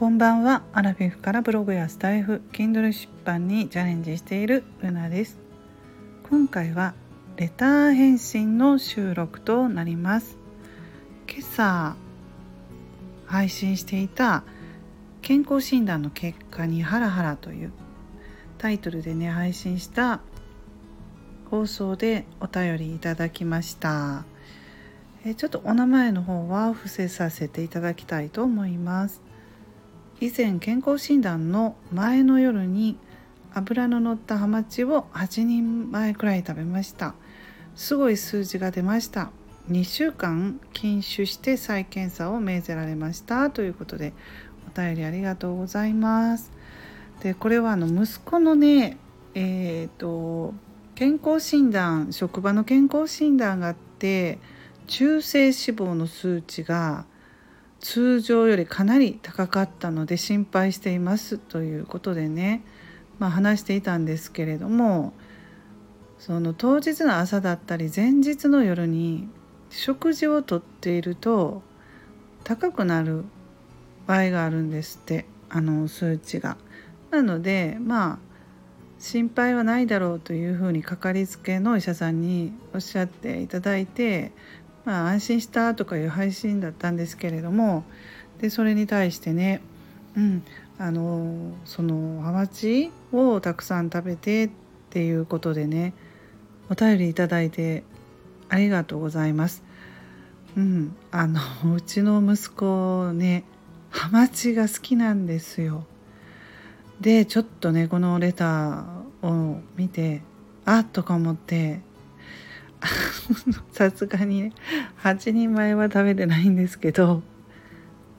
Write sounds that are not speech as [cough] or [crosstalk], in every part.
こんばんは。アラフィフからブログやスタイフ Kindle 出版にチャレンジしているルナです。今回はレター返信の収録となります。今朝配信していた健康診断の結果にハラハラというタイトルでね配信した放送でお便りいただきました。えちょっとお名前の方は伏せさせていただきたいと思います。以前健康診断の前の夜に油の乗ったハマチを8人前くらい食べました。すごい数字が出ました。2週間禁酒して再検査を命ぜられました。ということでお便りありがとうございます。でこれはあの息子のねえっ、ー、と健康診断職場の健康診断があって中性脂肪の数値が通常よりかなり高かったので心配していますということでね、まあ、話していたんですけれどもその当日の朝だったり前日の夜に食事をとっていると高くなる場合があるんですってあの数値が。なのでまあ心配はないだろうというふうにかかりつけの医者さんにおっしゃっていただいてまあ、安心したとかいう配信だったんですけれどもでそれに対してね、うん、あのそのハマチをたくさん食べてっていうことでねお便りいただいてありがとうございます。うん、あのうちの息子ねハマチが好きなんですよ。でちょっとねこのレターを見てあっとか思って [laughs] さすがにね。8人前は食べてないんですけど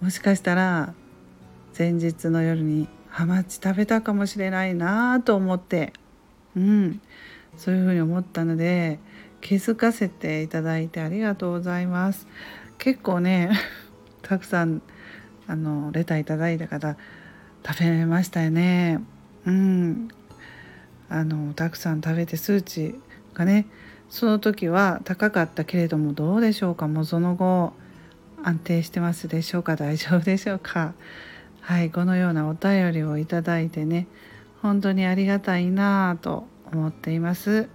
もしかしたら前日の夜にハマチ食べたかもしれないなと思ってうん。そういうふうに思ったので気づかせていただいてありがとうございます。結構ね [laughs] たくさんあのレターいただいた方食べましたよね。うん。あのたくさん食べて数値がねその時は高かったけれどもどうでしょうか？もうその後安定してますでしょうか？大丈夫でしょうか？はいこのようなお便りをいただいてね本当にありがたいなと思っています、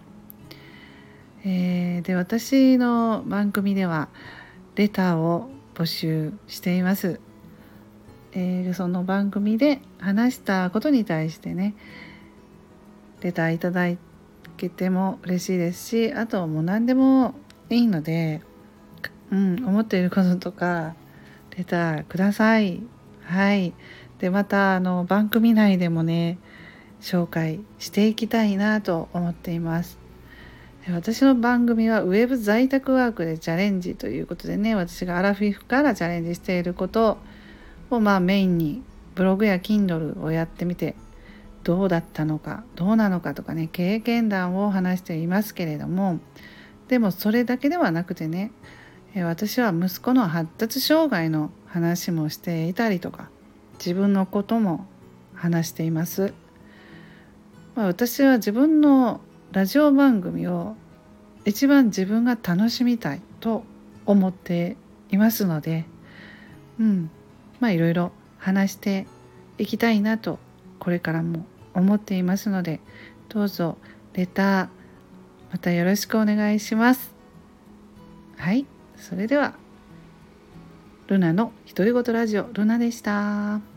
えー、で私の番組ではレターを募集しています、えー、その番組で話したことに対してねレターいただいけても嬉しいですしあともう何でもいいので、うん、思っていることとかレターください。はい。でまたあの番組内でもね紹介していきたいなと思っています。私の番組はウェブ在宅ワークでチャレンジということでね私がアラフィフからチャレンジしていることをまあメインにブログや Kindle をやってみてどうだったのかどうなのかとかね経験談を話していますけれどもでもそれだけではなくてね私は息子の発達障害の話もしていたりとか自分のことも話しています、まあ、私は自分のラジオ番組を一番自分が楽しみたいと思っていますのでうんまあいろいろ話していきたいなとこれからも思っていますのでどうぞレターまたよろしくお願いしますはいそれではルナの独り言ラジオルナでした。